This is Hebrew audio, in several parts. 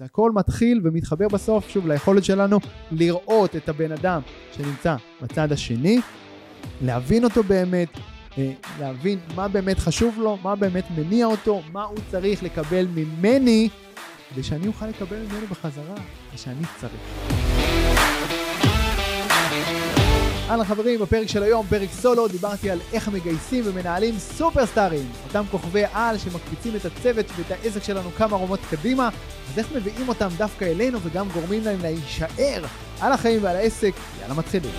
זה הכל מתחיל ומתחבר בסוף, שוב, ליכולת שלנו לראות את הבן אדם שנמצא בצד השני, להבין אותו באמת, אה, להבין מה באמת חשוב לו, מה באמת מניע אותו, מה הוא צריך לקבל ממני, כדי שאני אוכל לקבל ממנו בחזרה, ושאני צריך. אהלן חברים, בפרק של היום, פרק סולו, דיברתי על איך מגייסים ומנהלים סופרסטארים, אותם כוכבי על שמקפיצים את הצוות ואת העסק שלנו כמה רומות קדימה, אז איך מביאים אותם דווקא אלינו וגם גורמים להם להישאר על החיים ועל העסק, יאללה מתחילים.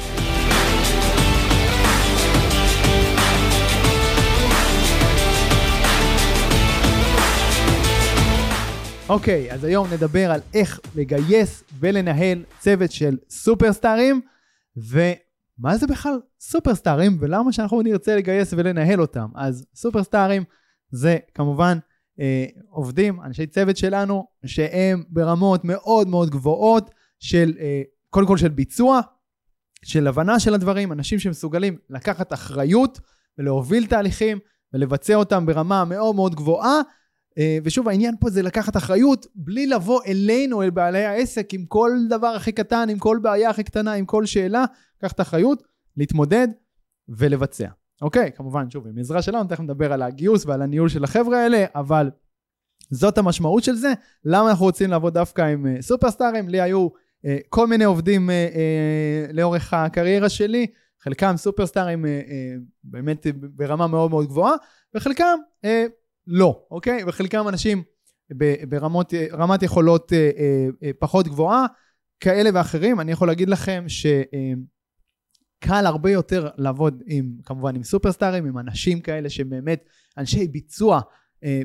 אוקיי, אז היום נדבר על איך לגייס ולנהל צוות של סופרסטארים, ומה זה בכלל סופרסטארים, ולמה שאנחנו נרצה לגייס ולנהל אותם. אז סופרסטארים זה כמובן אה, עובדים, אנשי צוות שלנו, שהם ברמות מאוד מאוד גבוהות של, אה, קודם כל של ביצוע, של הבנה של הדברים, אנשים שמסוגלים לקחת אחריות ולהוביל תהליכים ולבצע אותם ברמה מאוד מאוד גבוהה, ושוב העניין פה זה לקחת אחריות בלי לבוא אלינו אל בעלי העסק עם כל דבר הכי קטן עם כל בעיה הכי קטנה עם כל שאלה לקחת אחריות להתמודד ולבצע. אוקיי? כמובן שוב עם עזרה שלנו תכף נדבר על הגיוס ועל הניהול של החבר'ה האלה אבל זאת המשמעות של זה. למה אנחנו רוצים לעבוד דווקא עם uh, סופרסטארים? לי היו uh, כל מיני עובדים לאורך הקריירה שלי. חלקם סופרסטארים באמת ברמה מאוד מאוד גבוהה וחלקם לא, אוקיי? וחלקם אנשים ברמות, רמת יכולות אה, אה, אה, פחות גבוהה, כאלה ואחרים. אני יכול להגיד לכם שקל הרבה יותר לעבוד עם, כמובן עם סופרסטארים, עם אנשים כאלה שבאמת אנשי ביצוע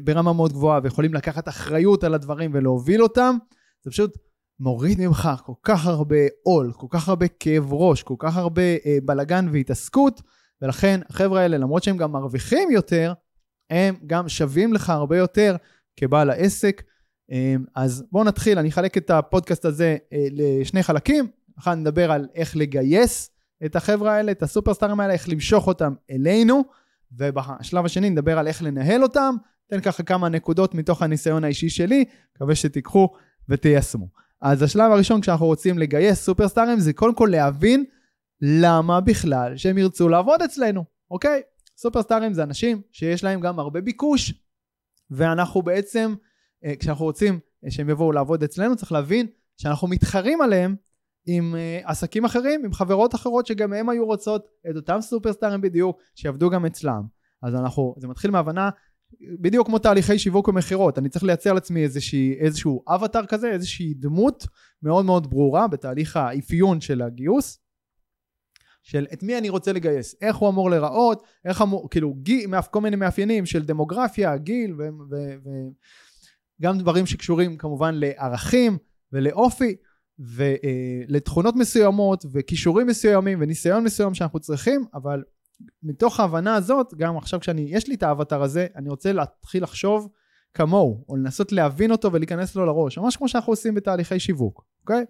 ברמה מאוד גבוהה ויכולים לקחת אחריות על הדברים ולהוביל אותם. זה פשוט מוריד ממך כל כך הרבה עול, כל כך הרבה כאב ראש, כל כך הרבה בלגן והתעסקות, ולכן החבר'ה האלה, למרות שהם גם מרוויחים יותר, הם גם שווים לך הרבה יותר כבעל העסק. אמ, אז בואו נתחיל, אני אחלק את הפודקאסט הזה אה, לשני חלקים. אחד נדבר על איך לגייס את החבר'ה האלה, את הסופרסטארים האלה, איך למשוך אותם אלינו, ובשלב השני נדבר על איך לנהל אותם. אתן ככה כמה נקודות מתוך הניסיון האישי שלי, מקווה שתיקחו ותיישמו. אז השלב הראשון כשאנחנו רוצים לגייס סופרסטארים זה קודם כל להבין למה בכלל שהם ירצו לעבוד אצלנו, אוקיי? סופרסטארים זה אנשים שיש להם גם הרבה ביקוש, ואנחנו בעצם, אה, כשאנחנו רוצים אה, שהם יבואו לעבוד אצלנו, צריך להבין שאנחנו מתחרים עליהם עם uh, עסקים אחרים, עם חברות אחרות שגם הם היו רוצות את אותם סופרסטארים בדיוק, שיעבדו גם אצלם. אז אנחנו, זה מתחיל מהבנה, בדיוק כמו תהליכי שיווק ומכירות, אני צריך לייצר לעצמי איזושהי, איזשהו אבטר כזה, איזושהי דמות מאוד מאוד ברורה בתהליך האפיון של הגיוס, של את מי אני רוצה לגייס, איך הוא אמור להיראות, איך אמור, כאילו, גיל, כל מיני מאפיינים של דמוגרפיה, גיל, וגם דברים שקשורים כמובן לערכים ולאופי, ולתכונות מסוימות, וכישורים מסוימים, וניסיון מסוים שאנחנו צריכים, אבל מתוך ההבנה הזאת, גם עכשיו כשאני, יש לי את האבטר הזה, אני רוצה להתחיל לחשוב כמוהו, או לנסות להבין אותו ולהיכנס לו לראש, ממש כמו שאנחנו עושים בתהליכי שיווק, אוקיי?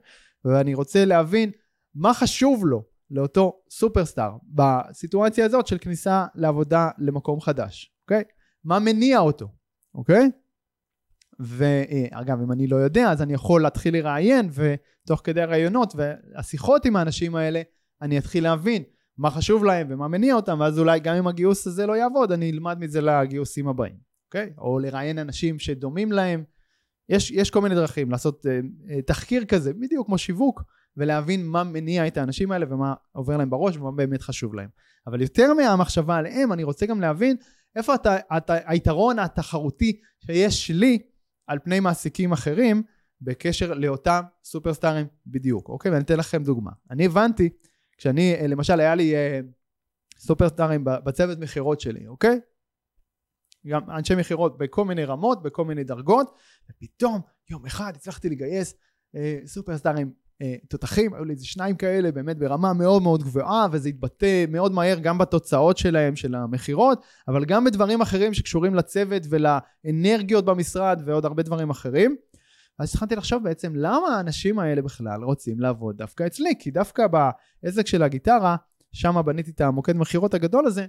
ואני רוצה להבין מה חשוב לו, לאותו סופרסטאר בסיטואציה הזאת של כניסה לעבודה למקום חדש, אוקיי? מה מניע אותו, אוקיי? ואגב, אם אני לא יודע, אז אני יכול להתחיל לראיין, ותוך כדי הראיונות והשיחות עם האנשים האלה, אני אתחיל להבין מה חשוב להם ומה מניע אותם, ואז אולי גם אם הגיוס הזה לא יעבוד, אני אלמד מזה לגיוסים הבאים, אוקיי? או לראיין אנשים שדומים להם. יש, יש כל מיני דרכים לעשות uh, uh, תחקיר כזה, בדיוק כמו שיווק, ולהבין מה מניע את האנשים האלה ומה עובר להם בראש ומה באמת חשוב להם. אבל יותר מהמחשבה עליהם, אני רוצה גם להבין איפה אתה, אתה, היתרון התחרותי שיש לי על פני מעסיקים אחרים בקשר לאותם סופרסטארים בדיוק, אוקיי? ואני אתן לכם דוגמה. אני הבנתי, כשאני, למשל היה לי אה, סופרסטארים בצוות מכירות שלי, אוקיי? גם אנשי מכירות בכל מיני רמות, בכל מיני דרגות, ופתאום יום אחד הצלחתי לגייס אה, סופרסטארים תותחים, היו לי איזה שניים כאלה באמת ברמה מאוד מאוד גבוהה וזה התבטא מאוד מהר גם בתוצאות שלהם של המכירות אבל גם בדברים אחרים שקשורים לצוות ולאנרגיות במשרד ועוד הרבה דברים אחרים אז התחלתי לחשוב בעצם למה האנשים האלה בכלל רוצים לעבוד דווקא אצלי כי דווקא בעסק של הגיטרה שם בניתי את המוקד מכירות הגדול הזה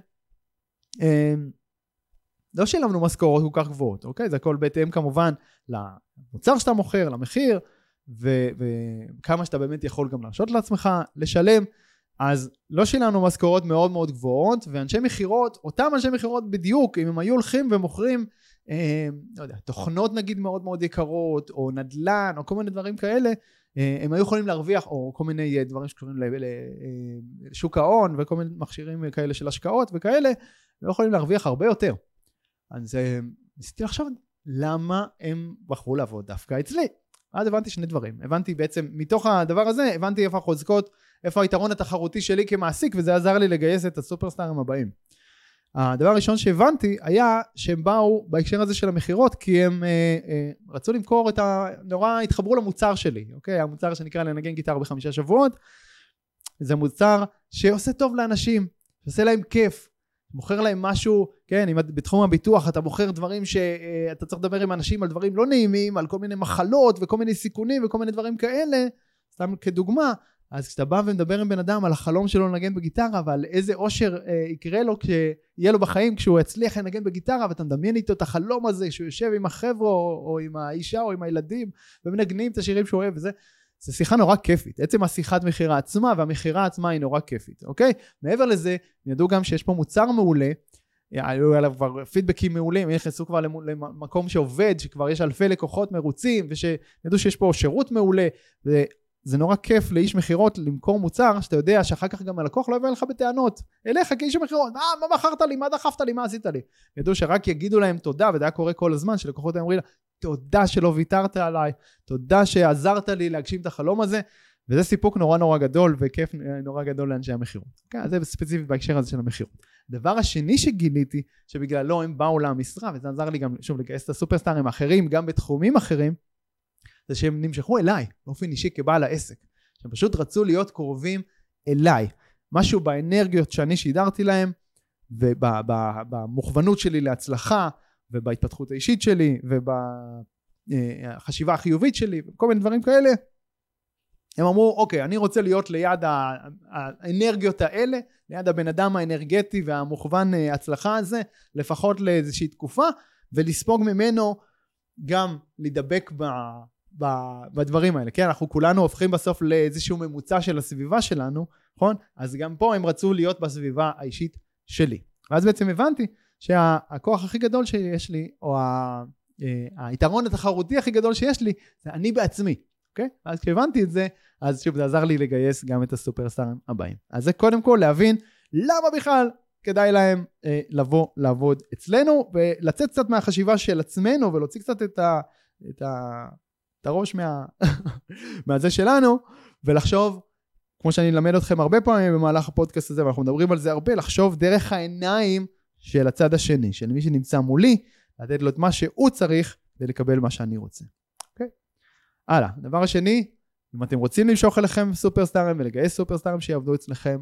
אה, לא שילמנו משכורות כל כך גבוהות, אוקיי? זה הכל בהתאם כמובן למוצר שאתה מוכר, למחיר, ו- וכמה שאתה באמת יכול גם להרשות לעצמך לשלם. אז לא שילמנו משכורות מאוד מאוד גבוהות, ואנשי מכירות, אותם אנשי מכירות בדיוק, אם הם היו הולכים ומוכרים, אה, לא יודע, תוכנות נגיד מאוד מאוד יקרות, או נדל"ן, או כל מיני דברים כאלה, אה, הם היו יכולים להרוויח, או כל מיני אה, דברים שקשורים לשוק ההון, וכל מיני מכשירים כאלה של השקעות וכאלה, הם יכולים להרוויח הרבה יותר. אז אה, ניסיתי לחשוב למה הם בחרו לעבוד דווקא אצלי. אז הבנתי שני דברים. הבנתי בעצם, מתוך הדבר הזה, הבנתי איפה החוזקות, איפה היתרון התחרותי שלי כמעסיק, וזה עזר לי לגייס את הסופרסטארים הבאים. הדבר הראשון שהבנתי היה שהם באו בהקשר הזה של המכירות כי הם אה, אה, רצו למכור את ה... נורא התחברו למוצר שלי, אוקיי? המוצר שנקרא לנגן גיטרה בחמישה שבועות זה מוצר שעושה טוב לאנשים, שעושה להם כיף, מוכר להם משהו, כן, אם בתחום הביטוח אתה מוכר דברים שאתה צריך לדבר עם אנשים על דברים לא נעימים, על כל מיני מחלות וכל מיני סיכונים וכל מיני דברים כאלה, סתם כדוגמה, אז כשאתה בא ומדבר עם בן אדם על החלום שלו לנגן בגיטרה ועל איזה אושר אה, יקרה לו כשיהיה לו בחיים כשהוא יצליח לנגן בגיטרה ואתה מדמיין איתו את החלום הזה שהוא יושב עם החבר'ה או, או עם האישה או עם הילדים ומנגנים את השירים שהוא אוהב וזה זו שיחה נורא כיפית. עצם השיחת מכירה עצמה והמכירה עצמה היא נורא כיפית, אוקיי? מעבר לזה, ידעו גם שיש פה מוצר מעולה, היו עליו כבר פידבקים מעולים, נכנסו כבר למקום שעובד, שכבר יש אלפי לקוחות מרוצים, ושידעו שיש פה שירות מעולה, וזה נורא כיף לאיש מכירות למכור מוצר, שאתה יודע שאחר כך גם הלקוח לא יבוא לך בטענות. אליך כאיש מכירות, מה, מה מכרת לי, מה דחפת לי, מה עשית לי? ידעו שרק יגידו להם תודה, וזה היה קורה כל הזמן, שלקוחות היו אומרים לה, תודה שלא ויתרת עליי, תודה שעזרת לי להגשים את החלום הזה, וזה סיפוק נורא נורא גדול וכיף נורא גדול לאנשי המכירות. כן, זה ספציפית בהקשר הזה של המכירות. הדבר השני שגיליתי, שבגללו הם באו למשרה, וזה עזר לי גם, שוב, לגייס את הסופרסטארים האחרים, גם בתחומים אחרים, זה שהם נמשכו אליי, באופן אישי כבעל העסק. שהם פשוט רצו להיות קרובים אליי. משהו באנרגיות שאני שידרתי להם, ובמוכוונות שלי להצלחה, ובהתפתחות האישית שלי ובחשיבה החיובית שלי וכל מיני דברים כאלה. הם אמרו אוקיי אני רוצה להיות ליד האנרגיות האלה ליד הבן אדם האנרגטי והמוכוון אה, הצלחה הזה לפחות לאיזושהי תקופה ולספוג ממנו גם להידבק ב, ב, בדברים האלה. כן אנחנו כולנו הופכים בסוף לאיזשהו ממוצע של הסביבה שלנו נכון? אז גם פה הם רצו להיות בסביבה האישית שלי. ואז בעצם הבנתי שהכוח הכי גדול שיש לי, או ה, אה, היתרון התחרותי הכי גדול שיש לי, זה אני בעצמי, אוקיי? אז כשהבנתי את זה, אז שוב זה עזר לי לגייס גם את הסופרסטארים הבאים. אז זה קודם כל להבין למה בכלל כדאי להם אה, לבוא לעבוד אצלנו, ולצאת קצת מהחשיבה של עצמנו, ולהוציא קצת את, ה, את, ה, את הראש מה, מהזה שלנו, ולחשוב כמו שאני אלמד אתכם הרבה פעמים במהלך הפודקאסט הזה, ואנחנו מדברים על זה הרבה, לחשוב דרך העיניים של הצד השני, של מי שנמצא מולי, לתת לו את מה שהוא צריך כדי לקבל מה שאני רוצה. אוקיי? הלאה. הדבר השני, אם אתם רוצים למשוך אליכם סופרסטארים ולגייס סופרסטארים שיעבדו אצלכם,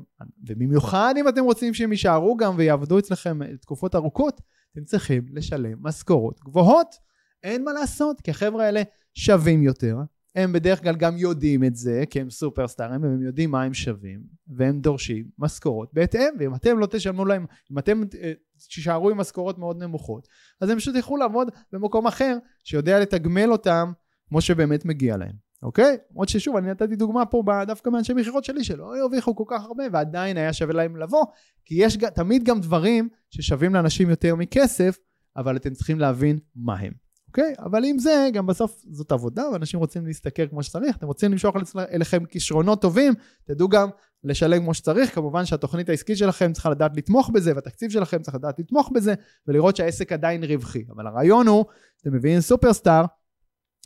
ובמיוחד אם אתם רוצים שהם יישארו גם ויעבדו אצלכם תקופות ארוכות, אתם צריכים לשלם משכורות גבוהות. אין מה לעשות, כי החבר'ה האלה שווים יותר, הם בדרך כלל גם יודעים את זה, כי הם סופרסטארים, והם יודעים מה הם שווים, והם דורשים משכורות בהתאם, ואם אתם לא תשלמו להם, אם אתם אה, תישארו עם משכורות מאוד נמוכות, אז הם פשוט ילכו לעבוד במקום אחר, שיודע לתגמל אותם כמו שבאמת מגיע להם, אוקיי? עוד ששוב, אני נתתי דוגמה פה דווקא מאנשי מכירות שלי, שלא הרוויחו כל כך הרבה, ועדיין היה שווה להם לבוא, כי יש תמיד גם דברים ששווים לאנשים יותר מכסף, אבל אתם צריכים להבין מה הם. אוקיי? אבל עם זה, גם בסוף זאת עבודה, ואנשים רוצים להסתכל כמו שצריך, אתם רוצים למשוך אליכם כישרונות טובים, תדעו גם לשלם כמו שצריך, כמובן שהתוכנית העסקית שלכם צריכה לדעת לתמוך בזה, והתקציב שלכם צריך לדעת לתמוך בזה, ולראות שהעסק עדיין רווחי. אבל הרעיון הוא, אתם מביאים סופרסטאר,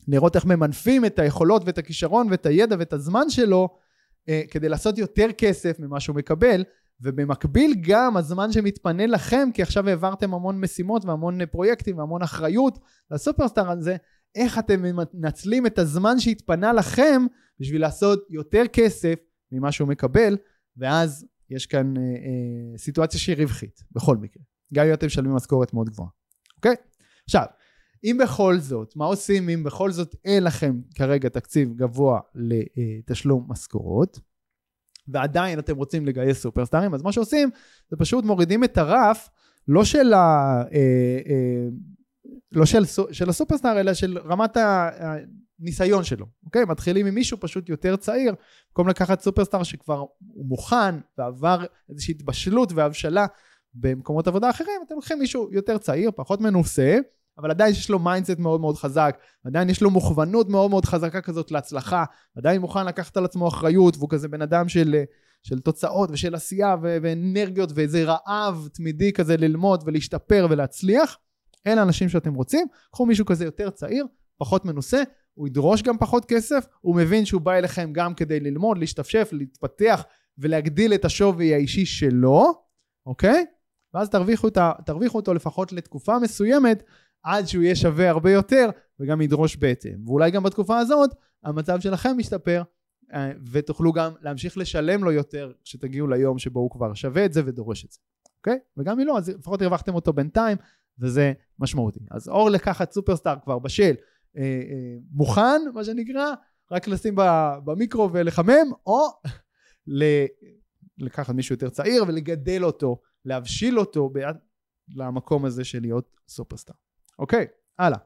לראות איך ממנפים את היכולות ואת הכישרון ואת הידע ואת הזמן שלו, אה, כדי לעשות יותר כסף ממה שהוא מקבל, ובמקביל גם הזמן שמתפנה לכם, כי עכשיו העברתם המון משימות והמון פרויקטים והמון אחריות לסופרסטאר הזה, איך אתם מנצלים את הזמן שהתפנה לכם בשביל לעשות יותר כסף ממה שהוא מקבל, ואז יש כאן אה, אה, סיטואציה שהיא רווחית, בכל מקרה. גם אם אתם משלמים משכורת מאוד גבוהה, אוקיי? עכשיו, אם בכל זאת, מה עושים אם בכל זאת אין לכם כרגע תקציב גבוה לתשלום משכורות? ועדיין אתם רוצים לגייס סופרסטארים, אז מה שעושים זה פשוט מורידים את הרף לא של, ה, אה, אה, לא של, של הסופרסטאר, אלא של רמת הניסיון שלו, אוקיי? מתחילים עם מישהו פשוט יותר צעיר, במקום לקחת סופרסטאר שכבר הוא מוכן ועבר איזושהי התבשלות והבשלה במקומות עבודה אחרים, אתם לוקחים מישהו יותר צעיר, פחות מנוסה, אבל עדיין יש לו מיינדסט מאוד מאוד חזק, עדיין יש לו מוכוונות מאוד מאוד חזקה כזאת להצלחה, עדיין מוכן לקחת על עצמו אחריות, והוא כזה בן אדם של, של תוצאות ושל עשייה ו- ואנרגיות ואיזה רעב תמידי כזה ללמוד ולהשתפר ולהצליח. אלה האנשים שאתם רוצים, קחו מישהו כזה יותר צעיר, פחות מנוסה, הוא ידרוש גם פחות כסף, הוא מבין שהוא בא אליכם גם כדי ללמוד, להשתפשף, להתפתח ולהגדיל את השווי האישי שלו, אוקיי? ואז תרוויחו, את ה, תרוויחו אותו לפחות לתקופה מסוימת עד שהוא יהיה שווה הרבה יותר וגם ידרוש בהתאם. ואולי גם בתקופה הזאת המצב שלכם משתפר אה, ותוכלו גם להמשיך לשלם לו יותר כשתגיעו ליום שבו הוא כבר שווה את זה ודורש את זה, אוקיי? וגם אם לא, אז לפחות הרווחתם אותו בינתיים וזה משמעותי. אז אור לקחת סופרסטאר כבר בשל, אה, אה, מוכן, מה שנקרא, רק לשים במיקרו ולחמם, או לקחת מישהו יותר צעיר ולגדל אותו, להבשיל אותו למקום הזה של להיות סופרסטאר. אוקיי, הלאה.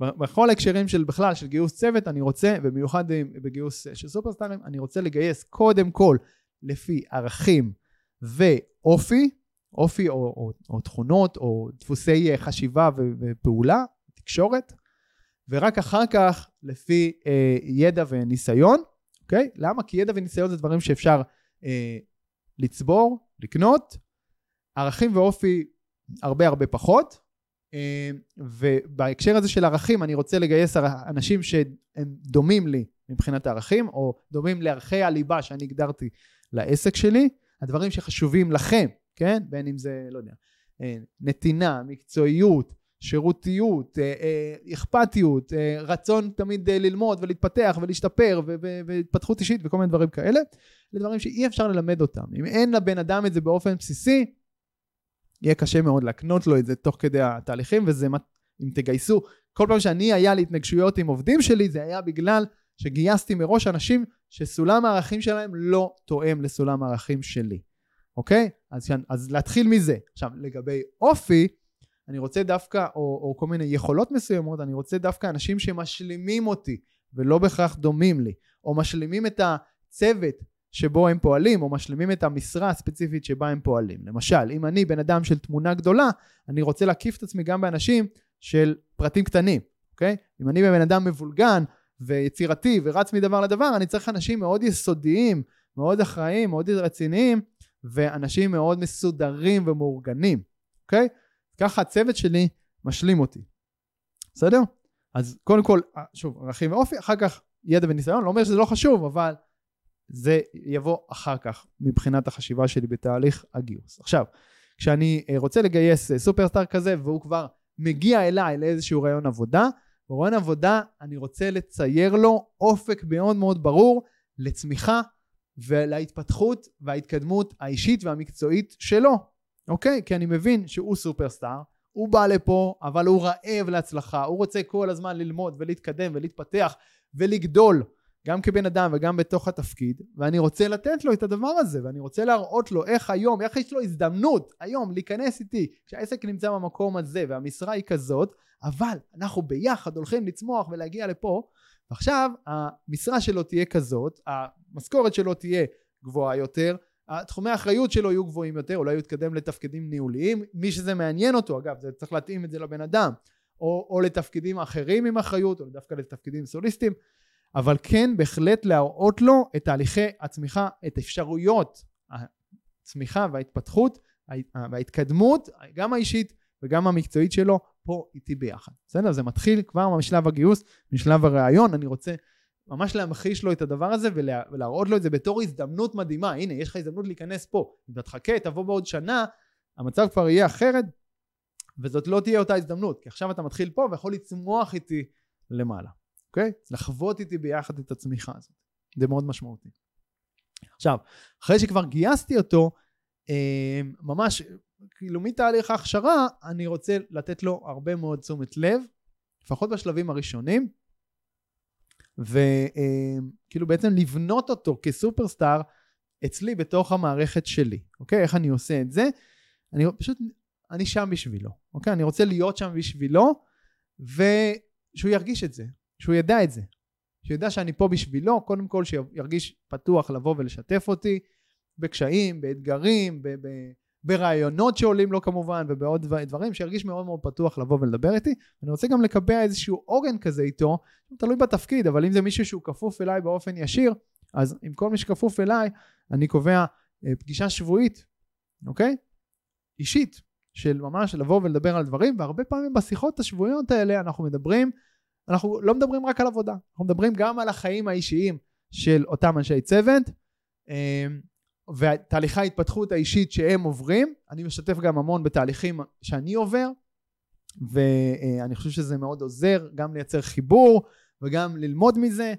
בכל ההקשרים של בכלל של גיוס צוות אני רוצה במיוחד בגיוס של סופרסטארים אני רוצה לגייס קודם כל לפי ערכים ואופי אופי או, או, או תכונות או דפוסי חשיבה ופעולה תקשורת ורק אחר כך לפי אה, ידע וניסיון אוקיי למה כי ידע וניסיון זה דברים שאפשר אה, לצבור לקנות ערכים ואופי הרבה הרבה פחות ובהקשר הזה של ערכים אני רוצה לגייס אנשים שהם דומים לי מבחינת הערכים או דומים לערכי הליבה שאני הגדרתי לעסק שלי. הדברים שחשובים לכם כן? בין אם זה לא יודע אה, נתינה מקצועיות שירותיות אה, אה, אכפתיות רצון תמיד ללמוד ולהתפתח ולהשתפר והתפתחות אישית וכל מיני דברים כאלה. זה דברים שאי אפשר ללמד אותם. אם אין לבן אדם את זה באופן בסיסי יהיה קשה מאוד להקנות לו את זה תוך כדי התהליכים וזה אם תגייסו כל פעם שאני היה לי התנגשויות עם עובדים שלי זה היה בגלל שגייסתי מראש אנשים שסולם הערכים שלהם לא תואם לסולם הערכים שלי אוקיי? אז, אז להתחיל מזה עכשיו לגבי אופי אני רוצה דווקא או, או כל מיני יכולות מסוימות אני רוצה דווקא אנשים שמשלימים אותי ולא בהכרח דומים לי או משלימים את הצוות שבו הם פועלים או משלימים את המשרה הספציפית שבה הם פועלים. למשל, אם אני בן אדם של תמונה גדולה, אני רוצה להקיף את עצמי גם באנשים של פרטים קטנים, אוקיי? אם אני בן אדם מבולגן ויצירתי ורץ מדבר לדבר, אני צריך אנשים מאוד יסודיים, מאוד אחראיים, מאוד רציניים, ואנשים מאוד מסודרים ומאורגנים, אוקיי? ככה הצוות שלי משלים אותי. בסדר? אז קודם כל, שוב, ערכים ואופי, אחר כך ידע וניסיון, לא אומר שזה לא חשוב, אבל זה יבוא אחר כך מבחינת החשיבה שלי בתהליך הגיוס. עכשיו, כשאני אה, רוצה לגייס אה, סופרסטאר כזה והוא כבר מגיע אליי לאיזשהו רעיון עבודה, ברעיון עבודה אני רוצה לצייר לו אופק מאוד מאוד ברור לצמיחה ולהתפתחות וההתקדמות האישית והמקצועית שלו, אוקיי? כי אני מבין שהוא סופרסטאר, הוא בא לפה אבל הוא רעב להצלחה, הוא רוצה כל הזמן ללמוד ולהתקדם ולהתפתח ולגדול גם כבן אדם וגם בתוך התפקיד ואני רוצה לתת לו את הדבר הזה ואני רוצה להראות לו איך היום איך יש לו הזדמנות היום להיכנס איתי כשהעסק נמצא במקום הזה והמשרה היא כזאת אבל אנחנו ביחד הולכים לצמוח ולהגיע לפה ועכשיו המשרה שלו תהיה כזאת המשכורת שלו תהיה גבוהה יותר תחומי האחריות שלו יהיו גבוהים יותר אולי הוא יתקדם לתפקידים ניהוליים מי שזה מעניין אותו אגב זה צריך להתאים את זה לבן אדם או, או לתפקידים אחרים עם אחריות או דווקא לתפקידים סוליסטיים אבל כן בהחלט להראות לו את תהליכי הצמיחה, את אפשרויות הצמיחה וההתפתחות וההתקדמות, גם האישית וגם המקצועית שלו, פה איתי ביחד. בסדר? זה מתחיל כבר משלב הגיוס, משלב הראיון, אני רוצה ממש להמחיש לו את הדבר הזה ולה, ולהראות לו את זה בתור הזדמנות מדהימה. הנה, יש לך הזדמנות להיכנס פה. אם אתה תחכה, תבוא בעוד שנה, המצב כבר יהיה אחרת, וזאת לא תהיה אותה הזדמנות, כי עכשיו אתה מתחיל פה ויכול לצמוח איתי למעלה. אוקיי? לחוות איתי ביחד את הצמיחה הזאת. זה מאוד משמעותי. עכשיו, אחרי שכבר גייסתי אותו, אה, ממש, כאילו מתהליך ההכשרה, אני רוצה לתת לו הרבה מאוד תשומת לב, לפחות בשלבים הראשונים, וכאילו בעצם לבנות אותו כסופרסטאר אצלי בתוך המערכת שלי, אוקיי? איך אני עושה את זה? אני פשוט אני שם בשבילו, אוקיי? אני רוצה להיות שם בשבילו, ושהוא ירגיש את זה, שהוא ידע את זה. שהוא ידע שאני פה בשבילו, קודם כל שירגיש פתוח לבוא ולשתף אותי בקשיים, באתגרים, ב- ב- ברעיונות שעולים לו כמובן, ובעוד דברים, שירגיש מאוד מאוד פתוח לבוא ולדבר איתי. אני רוצה גם לקבע איזשהו עוגן כזה איתו, תלוי בתפקיד, אבל אם זה מישהו שהוא כפוף אליי באופן ישיר, אז עם כל מי שכפוף אליי, אני קובע אה, פגישה שבועית, אוקיי? אישית, של ממש לבוא ולדבר על דברים, והרבה פעמים בשיחות השבועיות האלה אנחנו מדברים, אנחנו לא מדברים רק על עבודה, אנחנו מדברים גם על החיים האישיים של אותם אנשי צוות, אה, ותהליכי ההתפתחות האישית שהם עוברים, אני משתף גם המון בתהליכים שאני עובר, ואני חושב שזה מאוד עוזר גם לייצר חיבור וגם ללמוד מזה,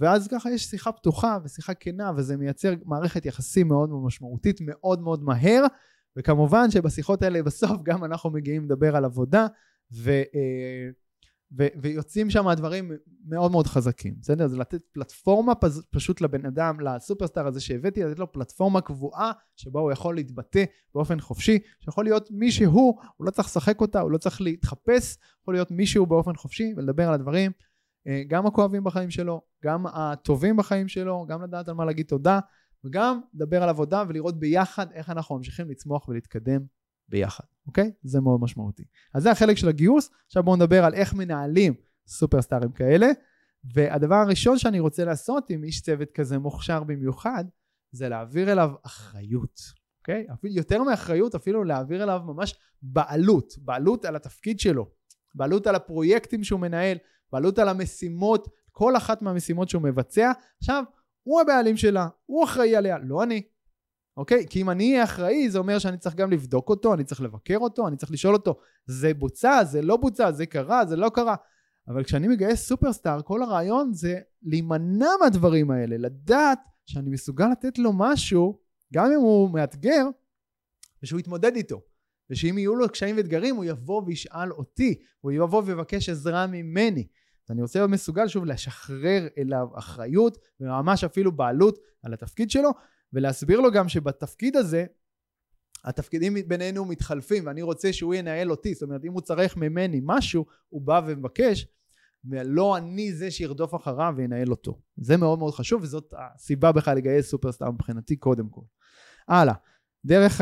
ואז ככה יש שיחה פתוחה ושיחה כנה, וזה מייצר מערכת יחסים מאוד משמעותית, מאוד מאוד מהר, וכמובן שבשיחות האלה בסוף גם אנחנו מגיעים לדבר על עבודה, ו... אה, ו- ויוצאים שם דברים מאוד מאוד חזקים, בסדר? זה לתת פלטפורמה פז- פשוט לבן אדם, לסופרסטאר הזה שהבאתי, לתת לו פלטפורמה קבועה שבה הוא יכול להתבטא באופן חופשי, שיכול להיות מי שהוא, הוא לא צריך לשחק אותה, הוא לא צריך להתחפש, יכול להיות מישהו באופן חופשי ולדבר על הדברים, אה, גם הכואבים בחיים שלו, גם הטובים בחיים שלו, גם לדעת על מה להגיד תודה, וגם לדבר על עבודה ולראות ביחד איך אנחנו ממשיכים לצמוח ולהתקדם ביחד, אוקיי? זה מאוד משמעותי. אז זה החלק של הגיוס, עכשיו בואו נדבר על איך מנהלים סופרסטארים כאלה, והדבר הראשון שאני רוצה לעשות עם איש צוות כזה מוכשר במיוחד, זה להעביר אליו אחריות, אוקיי? אפילו יותר מאחריות, אפילו להעביר אליו ממש בעלות, בעלות על התפקיד שלו, בעלות על הפרויקטים שהוא מנהל, בעלות על המשימות, כל אחת מהמשימות שהוא מבצע. עכשיו, הוא הבעלים שלה, הוא אחראי עליה, לא אני. אוקיי? כי אם אני אהיה אחראי, זה אומר שאני צריך גם לבדוק אותו, אני צריך לבקר אותו, אני צריך לשאול אותו, זה בוצע, זה לא בוצע, זה קרה, זה לא קרה. אבל כשאני מגייס סופרסטאר, כל הרעיון זה להימנע מהדברים האלה, לדעת שאני מסוגל לתת לו משהו, גם אם הוא מאתגר, ושהוא יתמודד איתו. ושאם יהיו לו קשיים ואתגרים, הוא יבוא וישאל אותי, הוא יבוא ויבקש עזרה ממני. אני רוצה להיות מסוגל שוב לשחרר אליו אחריות, וממש אפילו בעלות על התפקיד שלו, ולהסביר לו גם שבתפקיד הזה התפקידים בינינו מתחלפים ואני רוצה שהוא ינהל אותי. זאת אומרת אם הוא צריך ממני משהו הוא בא ומבקש ולא אני זה שירדוף אחריו וינהל אותו. זה מאוד מאוד חשוב וזאת הסיבה בכלל לגייס סופרסטאר מבחינתי קודם כל. הלאה. דרך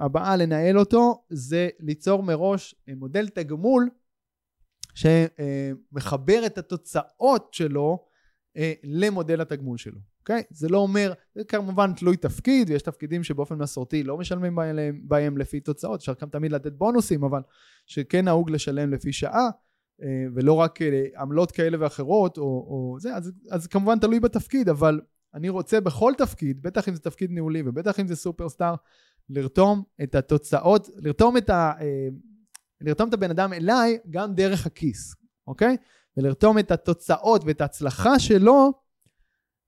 הבאה לנהל אותו זה ליצור מראש מודל תגמול שמחבר את התוצאות שלו אה, למודל התגמול שלו אוקיי? Okay? זה לא אומר, זה כמובן תלוי תפקיד, ויש תפקידים שבאופן מסורתי לא משלמים בהם, בהם לפי תוצאות, אפשר גם תמיד לתת בונוסים, אבל שכן נהוג לשלם לפי שעה, אה, ולא רק אה, עמלות כאלה ואחרות, או, או זה, אז, אז כמובן תלוי בתפקיד, אבל אני רוצה בכל תפקיד, בטח אם זה תפקיד ניהולי ובטח אם זה סופרסטאר, לרתום את התוצאות, לרתום את, ה, אה, לרתום את הבן אדם אליי גם דרך הכיס, אוקיי? ולרתום את התוצאות ואת ההצלחה שלו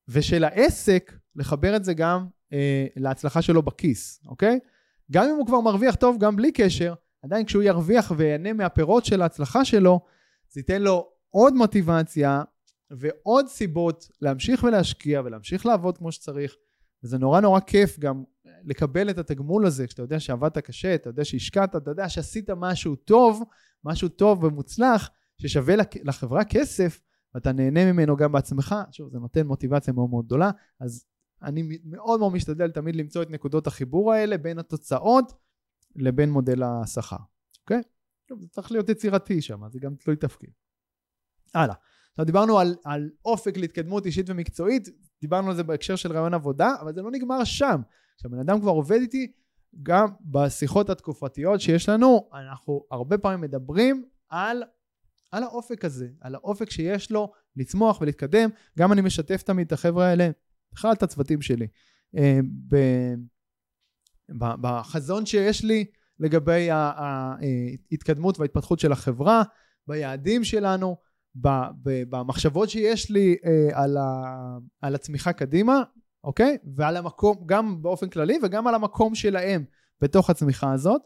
ושל העסק, לחבר את זה גם אה, להצלחה שלו בכיס, אוקיי? גם אם הוא כבר מרוויח טוב, גם בלי קשר, עדיין כשהוא ירוויח ויהנה מהפירות של ההצלחה שלו, זה ייתן לו עוד מוטיבציה ועוד סיבות להמשיך ולהשקיע ולהמשיך לעבוד כמו שצריך. וזה נורא נורא כיף גם לקבל את התגמול הזה, כשאתה יודע שעבדת קשה, אתה יודע שהשקעת, אתה יודע שעשית משהו טוב, משהו טוב ומוצלח, ששווה לחברה כסף, ואתה נהנה ממנו גם בעצמך, שוב זה נותן מוטיבציה מאוד מאוד גדולה, אז אני מאוד מאוד משתדל תמיד למצוא את נקודות החיבור האלה בין התוצאות לבין מודל השכר, אוקיי? טוב, זה צריך להיות יצירתי שם, זה גם תלוי תפקיד. הלאה. עכשיו דיברנו על, על אופק להתקדמות אישית ומקצועית, דיברנו על זה בהקשר של רעיון עבודה, אבל זה לא נגמר שם. כשהבן אדם כבר עובד איתי, גם בשיחות התקופתיות שיש לנו, אנחנו הרבה פעמים מדברים על על האופק הזה, על האופק שיש לו לצמוח ולהתקדם. גם אני משתף תמיד את החבר'ה האלה, בכלל את הצוותים שלי, אה, בחזון שיש לי לגבי ההתקדמות וההתפתחות של החברה, ביעדים שלנו, במחשבות שיש לי אה, על, ה, על הצמיחה קדימה, אוקיי? ועל המקום, גם באופן כללי וגם על המקום שלהם בתוך הצמיחה הזאת.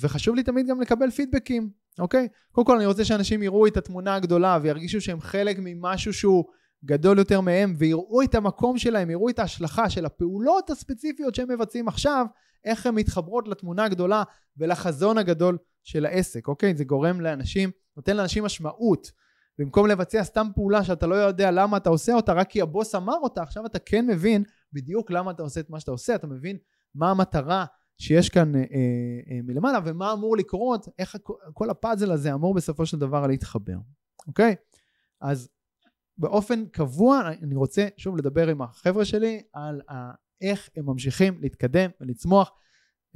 וחשוב לי תמיד גם לקבל פידבקים, אוקיי? קודם כל אני רוצה שאנשים יראו את התמונה הגדולה וירגישו שהם חלק ממשהו שהוא גדול יותר מהם ויראו את המקום שלהם, יראו את ההשלכה של הפעולות הספציפיות שהם מבצעים עכשיו, איך הן מתחברות לתמונה הגדולה ולחזון הגדול של העסק, אוקיי? זה גורם לאנשים, נותן לאנשים משמעות. במקום לבצע סתם פעולה שאתה לא יודע למה אתה עושה אותה, רק כי הבוס אמר אותה, עכשיו אתה כן מבין בדיוק למה אתה עושה את מה שאתה עושה, אתה מבין מה המטרה שיש כאן אה, אה, מלמעלה ומה אמור לקרות, איך כל הפאזל הזה אמור בסופו של דבר להתחבר, אוקיי? אז באופן קבוע אני רוצה שוב לדבר עם החבר'ה שלי על ה, איך הם ממשיכים להתקדם ולצמוח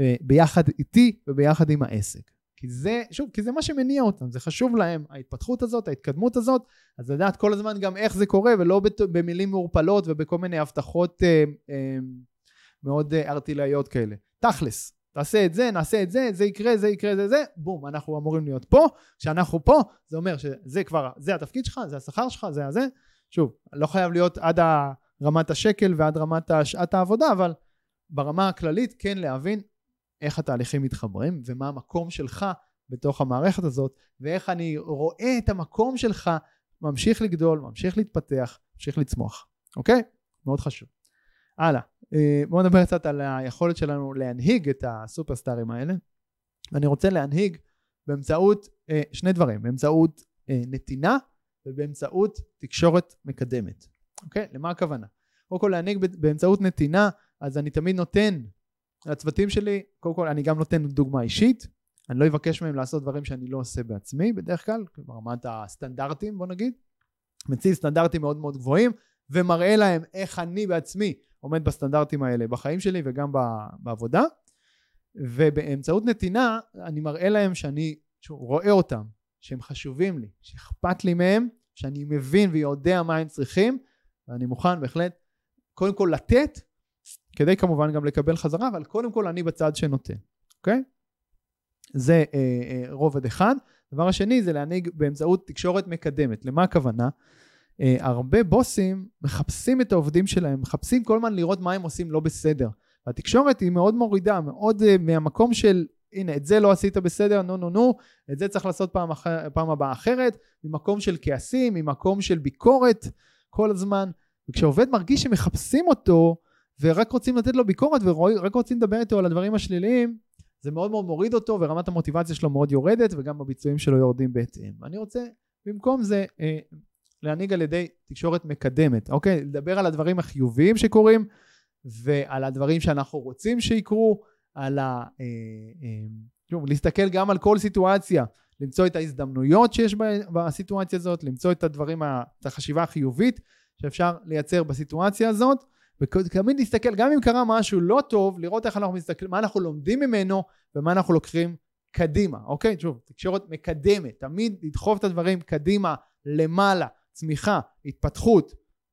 אה, ביחד איתי וביחד עם העסק. כי זה, שוב, כי זה מה שמניע אותם, זה חשוב להם, ההתפתחות הזאת, ההתקדמות הזאת, אז לדעת כל הזמן גם איך זה קורה, ולא במילים מעורפלות ובכל מיני הבטחות אה, אה, מאוד אה, ארטילאיות כאלה. תכלס, תעשה את זה, נעשה את זה, זה יקרה, זה יקרה, זה זה, בום, אנחנו אמורים להיות פה, כשאנחנו פה, זה אומר שזה כבר, זה התפקיד שלך, זה השכר שלך, זה הזה, שוב, לא חייב להיות עד רמת השקל ועד רמת שעת העבודה, אבל ברמה הכללית כן להבין איך התהליכים מתחברים ומה המקום שלך בתוך המערכת הזאת, ואיך אני רואה את המקום שלך ממשיך לגדול, ממשיך להתפתח, ממשיך לצמוח, אוקיי? מאוד חשוב. הלאה, אה, בואו נדבר קצת על היכולת שלנו להנהיג את הסופרסטארים האלה. אני רוצה להנהיג באמצעות אה, שני דברים, באמצעות אה, נתינה ובאמצעות תקשורת מקדמת. אוקיי? למה הכוונה? קודם כל להנהיג באמצעות נתינה, אז אני תמיד נותן לצוותים שלי, קודם כל אני גם נותן דוגמה אישית, אני לא אבקש מהם לעשות דברים שאני לא עושה בעצמי בדרך כלל, ברמת הסטנדרטים בוא נגיד, מציב סטנדרטים מאוד מאוד גבוהים ומראה להם איך אני בעצמי עומד בסטנדרטים האלה בחיים שלי וגם בעבודה ובאמצעות נתינה אני מראה להם שאני רואה אותם שהם חשובים לי, שאכפת לי מהם, שאני מבין ויודע מה הם צריכים ואני מוכן בהחלט קודם כל לתת כדי כמובן גם לקבל חזרה אבל קודם כל אני בצד שנותן, אוקיי? זה אה, אה, רובד אחד. דבר השני זה להנהיג באמצעות תקשורת מקדמת. למה הכוונה? אה, הרבה בוסים מחפשים את העובדים שלהם, מחפשים כל הזמן לראות מה הם עושים לא בסדר. והתקשורת היא מאוד מורידה, מאוד uh, מהמקום של הנה את זה לא עשית בסדר, נו נו נו, את זה צריך לעשות פעם, אחר, פעם הבאה אחרת, ממקום של כעסים, ממקום של ביקורת כל הזמן. וכשעובד מרגיש שמחפשים אותו ורק רוצים לתת לו ביקורת ורק רוצים לדבר איתו על הדברים השליליים, זה מאוד מאוד מוריד אותו ורמת המוטיבציה שלו מאוד יורדת וגם הביצועים שלו יורדים בהתאם. אני רוצה במקום זה אה, להנהיג על ידי תקשורת מקדמת, אוקיי? לדבר על הדברים החיוביים שקורים ועל הדברים שאנחנו רוצים שיקרו, על ה... אה, אה, שוב, להסתכל גם על כל סיטואציה, למצוא את ההזדמנויות שיש בסיטואציה הזאת, למצוא את הדברים, את החשיבה החיובית שאפשר לייצר בסיטואציה הזאת, ותמיד להסתכל, גם אם קרה משהו לא טוב, לראות איך אנחנו מסתכלים, מה אנחנו לומדים ממנו ומה אנחנו לוקחים קדימה, אוקיי? שוב, תקשורת מקדמת, תמיד לדחוף את הדברים קדימה, למעלה, צמיחה, התפתחות,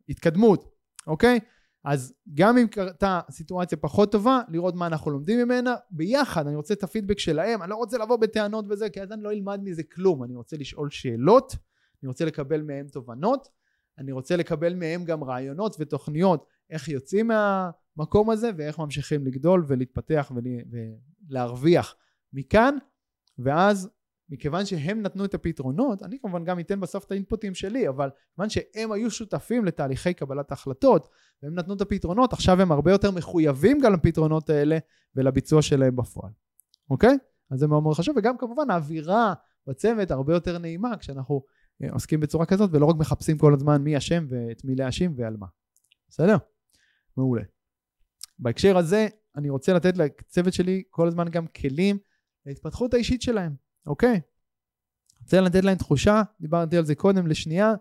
התקדמות, אוקיי? אז גם אם קרתה סיטואציה פחות טובה, לראות מה אנחנו לומדים ממנה, ביחד, אני רוצה את הפידבק שלהם, אני לא רוצה לבוא בטענות וזה, כי אז אני לא אלמד מזה כלום, אני רוצה לשאול שאלות, אני רוצה לקבל מהם תובנות, אני רוצה לקבל מהם גם רעיונות ותוכניות איך יוצאים מהמקום הזה ואיך ממשיכים לגדול ולהתפתח ולהרוויח מכאן, ואז מכיוון שהם נתנו את הפתרונות, אני כמובן גם אתן בסוף את האינפוטים שלי, אבל כיוון שהם היו שותפים לתהליכי קבלת ההחלטות, והם נתנו את הפתרונות, עכשיו הם הרבה יותר מחויבים גם לפתרונות האלה ולביצוע שלהם בפועל, אוקיי? אז זה מאוד מאוד חשוב, וגם כמובן האווירה בצוות הרבה יותר נעימה כשאנחנו אה, עוסקים בצורה כזאת, ולא רק מחפשים כל הזמן מי אשם ואת מי להאשים ועל מה. בסדר? מעולה. בהקשר הזה, אני רוצה לתת לצוות שלי כל הזמן גם כלים להתפתחות האישית שלהם. אוקיי? רוצה לתת להם תחושה, דיברתי על זה קודם לשנייה,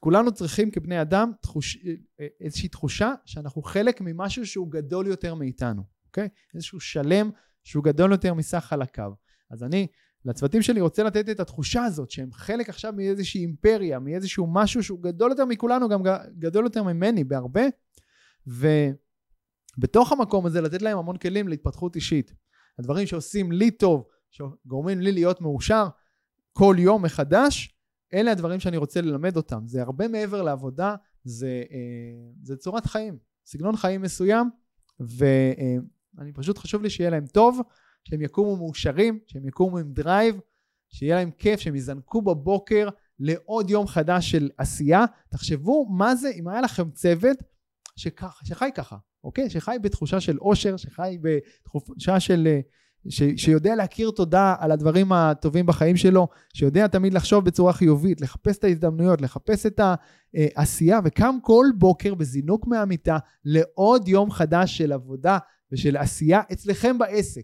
כולנו צריכים כבני אדם תחוש, איזושהי תחושה שאנחנו חלק ממשהו שהוא גדול יותר מאיתנו, אוקיי? איזשהו שלם שהוא גדול יותר מסך חלקיו. אז אני לצוותים שלי רוצה לתת את התחושה הזאת שהם חלק עכשיו מאיזושהי אימפריה, מאיזשהו משהו שהוא גדול יותר מכולנו, גם גדול יותר ממני בהרבה, ובתוך המקום הזה לתת להם המון כלים להתפתחות אישית. הדברים שעושים לי טוב, שגורמים לי להיות מאושר כל יום מחדש, אלה הדברים שאני רוצה ללמד אותם. זה הרבה מעבר לעבודה, זה, אה, זה צורת חיים, סגנון חיים מסוים, ואני פשוט חשוב לי שיהיה להם טוב, שהם יקומו מאושרים, שהם יקומו עם drive, שיהיה להם כיף, שהם יזנקו בבוקר לעוד יום חדש של עשייה. תחשבו מה זה אם היה לכם צוות שכח, שחי ככה, אוקיי? שחי בתחושה של אושר, שחי בתחושה של... ש, שיודע להכיר תודה על הדברים הטובים בחיים שלו, שיודע תמיד לחשוב בצורה חיובית, לחפש את ההזדמנויות, לחפש את העשייה, וקם כל בוקר בזינוק מהמיטה לעוד יום חדש של עבודה ושל עשייה אצלכם בעסק.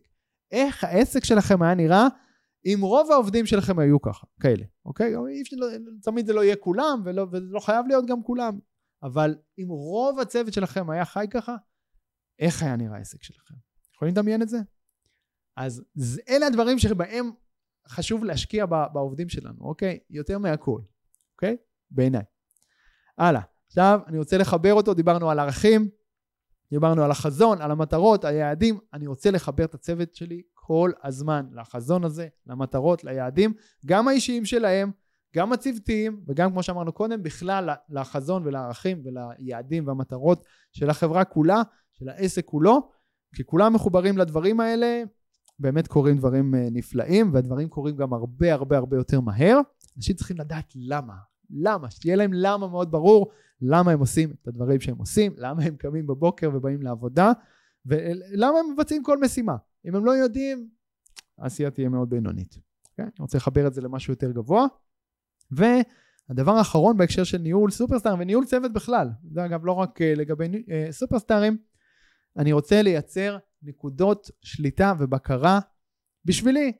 איך העסק שלכם היה נראה אם רוב העובדים שלכם היו ככה, כאלה, אוקיי? תמיד זה לא יהיה כולם, ולא, וזה לא חייב להיות גם כולם, אבל אם רוב הצוות שלכם היה חי ככה, איך היה נראה העסק שלכם? יכולים לדמיין את זה? אז אלה הדברים שבהם חשוב להשקיע בעובדים שלנו, אוקיי? יותר מהכל, אוקיי? בעיניי. הלאה. עכשיו אני רוצה לחבר אותו, דיברנו על ערכים, דיברנו על החזון, על המטרות, היעדים. אני רוצה לחבר את הצוות שלי כל הזמן לחזון הזה, למטרות, ליעדים, גם האישיים שלהם, גם הצוותיים, וגם כמו שאמרנו קודם, בכלל לחזון ולערכים וליעדים והמטרות של החברה כולה, של העסק כולו, כי כולם מחוברים לדברים האלה, באמת קורים דברים אה, נפלאים, והדברים קורים גם הרבה הרבה הרבה יותר מהר. אנשים צריכים לדעת למה. למה? שתהיה להם למה מאוד ברור, למה הם עושים את הדברים שהם עושים, למה הם קמים בבוקר ובאים לעבודה, ולמה הם מבצעים כל משימה. אם הם לא יודעים, העשייה תהיה מאוד בינונית. Okay? אוקיי? אני רוצה לחבר את זה למשהו יותר גבוה. והדבר האחרון בהקשר של ניהול סופרסטארים וניהול צוות בכלל, זה אגב לא רק אה, לגבי אה, סופרסטארים, אני רוצה לייצר נקודות שליטה ובקרה בשבילי,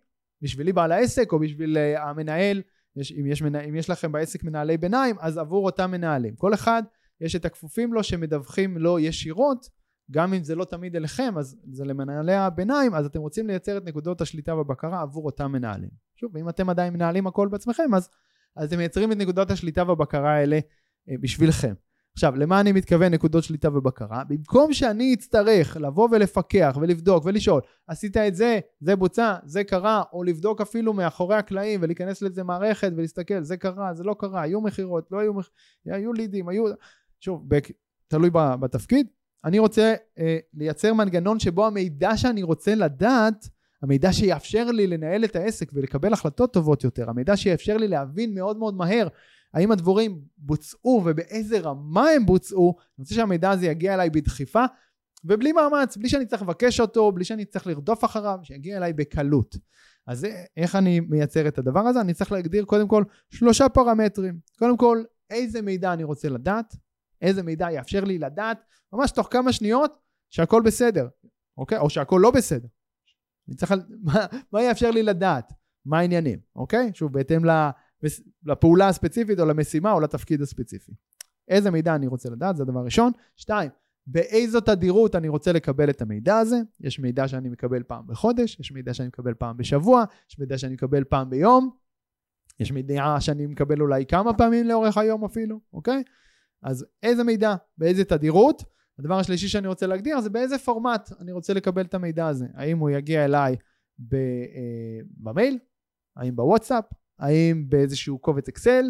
בשבילי בעל העסק או בשביל uh, המנהל, יש, אם, יש אם יש לכם בעסק מנהלי ביניים, אז עבור אותם מנהלים. כל אחד יש את הכפופים לו שמדווחים לו ישירות, גם אם זה לא תמיד אליכם, אז זה למנהלי הביניים, אז אתם רוצים לייצר את נקודות השליטה והבקרה עבור אותם מנהלים. שוב, אם אתם עדיין מנהלים הכל בעצמכם, אז, אז אתם מייצרים את נקודות השליטה והבקרה האלה uh, בשבילכם. עכשיו, למה אני מתכוון נקודות שליטה ובקרה? במקום שאני אצטרך לבוא ולפקח ולבדוק ולשאול, עשית את זה, זה בוצע, זה קרה, או לבדוק אפילו מאחורי הקלעים ולהיכנס לאיזה מערכת ולהסתכל, זה קרה, זה לא קרה, היו מכירות, לא היו מכירות, היו לידים, היו... שוב, בק... תלוי בתפקיד. אני רוצה אה, לייצר מנגנון שבו המידע שאני רוצה לדעת, המידע שיאפשר לי לנהל את העסק ולקבל החלטות טובות יותר, המידע שיאפשר לי להבין מאוד מאוד מהר האם הדבורים בוצעו ובאיזה רמה הם בוצעו, אני רוצה שהמידע הזה יגיע אליי בדחיפה ובלי מאמץ, בלי שאני צריך לבקש אותו, בלי שאני צריך לרדוף אחריו, שיגיע אליי בקלות. אז איך אני מייצר את הדבר הזה? אני צריך להגדיר קודם כל שלושה פרמטרים. קודם כל, איזה מידע אני רוצה לדעת, איזה מידע יאפשר לי לדעת, ממש תוך כמה שניות, שהכל בסדר, אוקיי? או שהכל לא בסדר. אני צריך, מה, מה יאפשר לי לדעת? מה העניינים, אוקיי? שוב, בהתאם לפעולה הספציפית או למשימה או לתפקיד הספציפי. איזה מידע אני רוצה לדעת, זה הדבר הראשון. שתיים, באיזו תדירות אני רוצה לקבל את המידע הזה. יש מידע שאני מקבל פעם בחודש, יש מידע שאני מקבל פעם בשבוע, יש מידע שאני מקבל פעם ביום, יש מידע שאני מקבל אולי כמה פעמים לאורך היום אפילו, אוקיי? אז איזה מידע, באיזה תדירות. הדבר השלישי שאני רוצה להגדיר זה באיזה פורמט אני רוצה לקבל את המידע הזה. האם הוא יגיע אליי אה, במייל, האם בוואטסאפ, האם באיזשהו קובץ אקסל,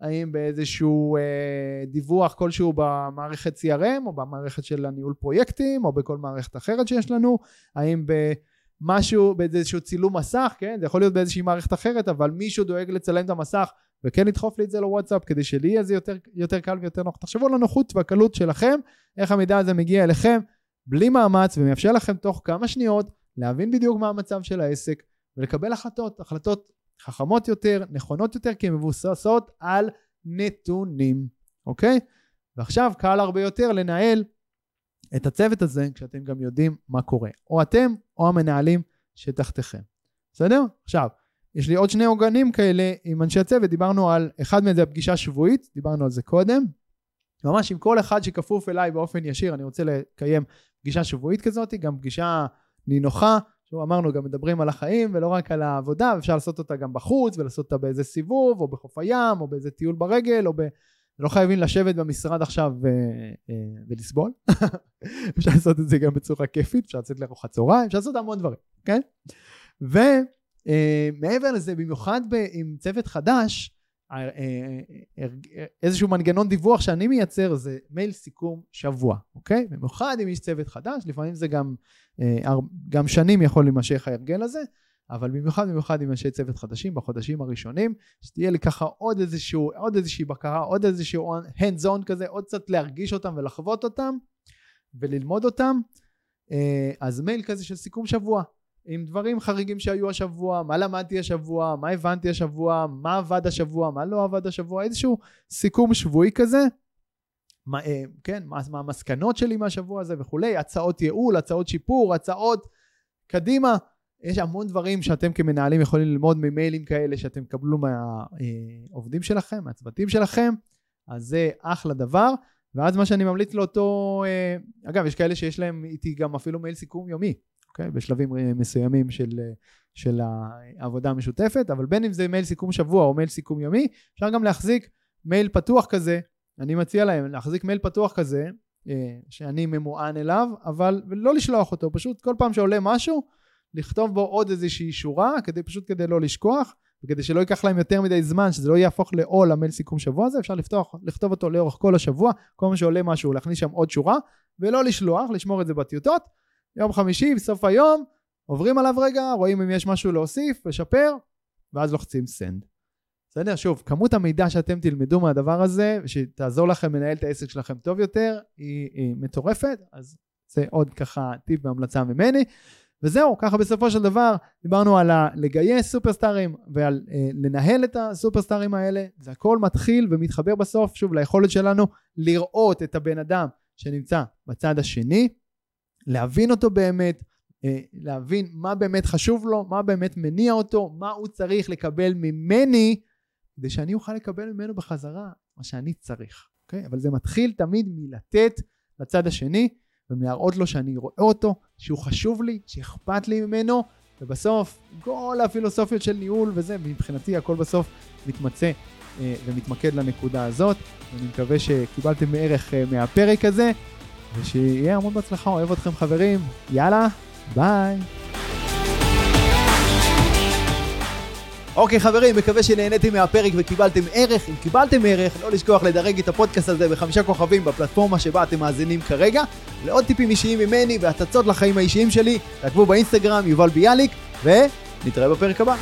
האם באיזשהו אה, דיווח כלשהו במערכת CRM או במערכת של הניהול פרויקטים או בכל מערכת אחרת שיש לנו, האם במשהו, באיזשהו צילום מסך, כן, זה יכול להיות באיזושהי מערכת אחרת, אבל מישהו דואג לצלם את המסך וכן לדחוף לי את זה לוואטסאפ כדי שלי יהיה זה יותר, יותר קל ויותר נוח. תחשבו על הנוחות והקלות שלכם, איך המידע הזה מגיע אליכם בלי מאמץ ומאפשר לכם תוך כמה שניות להבין בדיוק מה המצב של העסק ולקבל החלטות, החלטות חכמות יותר, נכונות יותר, כי הן מבוססות על נתונים, אוקיי? ועכשיו קל הרבה יותר לנהל את הצוות הזה כשאתם גם יודעים מה קורה. או אתם או המנהלים שתחתיכם. בסדר? עכשיו, יש לי עוד שני עוגנים כאלה עם אנשי הצוות, דיברנו על, אחד מהם זה הפגישה השבועית, דיברנו על זה קודם. ממש עם כל אחד שכפוף אליי באופן ישיר, אני רוצה לקיים פגישה שבועית כזאת, גם פגישה נינוחה, שוב אמרנו גם מדברים על החיים ולא רק על העבודה אפשר לעשות אותה גם בחוץ ולעשות אותה באיזה סיבוב או בחוף הים או באיזה טיול ברגל או ב... לא חייבים לשבת במשרד עכשיו ו... אה, ולסבול. אפשר לעשות את זה גם בצורה כיפית אפשר לצאת לארוחת צהריים אפשר לעשות המון דברים כן? ומעבר אה, לזה במיוחד עם צוות חדש אה, איזשהו מנגנון דיווח שאני מייצר זה מייל סיכום שבוע אוקיי במיוחד אם יש צוות חדש לפעמים זה גם אה, גם שנים יכול להימשך ההרגל הזה, אבל במיוחד במיוחד עם אנשי צוות חדשים בחודשים הראשונים, שתהיה לי ככה עוד איזשהו, עוד איזושהי בקרה, עוד איזשהו hands on כזה, עוד קצת להרגיש אותם ולחוות אותם וללמוד אותם. אה, אז מייל כזה של סיכום שבוע, עם דברים חריגים שהיו השבוע, מה למדתי השבוע, מה הבנתי השבוע, מה עבד השבוע, מה לא עבד השבוע, איזשהו סיכום שבועי כזה, מה, אה, כן, מה, מה המסקנות שלי מהשבוע הזה וכולי, הצעות ייעול, הצעות שיפור, הצעות קדימה, יש המון דברים שאתם כמנהלים יכולים ללמוד ממיילים כאלה שאתם תקבלו מהעובדים שלכם, מהצוותים שלכם, אז זה אחלה דבר. ואז מה שאני ממליץ לאותו, אה, אגב, יש כאלה שיש להם איתי גם אפילו מייל סיכום יומי, אוקיי? בשלבים אה, מסוימים של, אה, של העבודה המשותפת, אבל בין אם זה מייל סיכום שבוע או מייל סיכום יומי, אפשר גם להחזיק מייל פתוח כזה, אני מציע להם להחזיק מייל פתוח כזה, שאני ממוען אליו, אבל לא לשלוח אותו, פשוט כל פעם שעולה משהו, לכתוב בו עוד איזושהי שורה, כדי, פשוט כדי לא לשכוח, וכדי שלא ייקח להם יותר מדי זמן, שזה לא יהפוך לעול המייל סיכום שבוע הזה, אפשר לפתוח, לכתוב אותו לאורך כל השבוע, כל מה שעולה משהו, להכניס שם עוד שורה, ולא לשלוח, לשמור את זה בטיוטות. יום חמישי, בסוף היום, עוברים עליו רגע, רואים אם יש משהו להוסיף, לשפר, ואז לוחצים send. בסדר? שוב, כמות המידע שאתם תלמדו מהדבר הזה, שתעזור לכם לנהל את העסק שלכם טוב יותר, היא, היא מטורפת, אז זה עוד ככה טיפ והמלצה ממני. וזהו, ככה בסופו של דבר דיברנו על לגייס סופרסטארים ועל אה, לנהל את הסופרסטארים האלה, זה הכל מתחיל ומתחבר בסוף, שוב, ליכולת שלנו לראות את הבן אדם שנמצא בצד השני, להבין אותו באמת, אה, להבין מה באמת חשוב לו, מה באמת מניע אותו, מה הוא צריך לקבל ממני, כדי שאני אוכל לקבל ממנו בחזרה מה שאני צריך, אוקיי? אבל זה מתחיל תמיד מלתת לצד השני ולהראות לו שאני רואה אותו, שהוא חשוב לי, שאכפת לי ממנו, ובסוף כל הפילוסופיות של ניהול וזה, מבחינתי הכל בסוף מתמצא אה, ומתמקד לנקודה הזאת. אני מקווה שקיבלתם ערך אה, מהפרק הזה, ושיהיה המון בהצלחה, אוהב אתכם חברים, יאללה, ביי. אוקיי חברים, מקווה שנהניתם מהפרק וקיבלתם ערך. אם קיבלתם ערך, לא לשכוח לדרג את הפודקאסט הזה בחמישה כוכבים בפלטפורמה שבה אתם מאזינים כרגע. לעוד טיפים אישיים ממני והצצות לחיים האישיים שלי, תעקבו באינסטגרם יובל ביאליק, ונתראה בפרק הבא.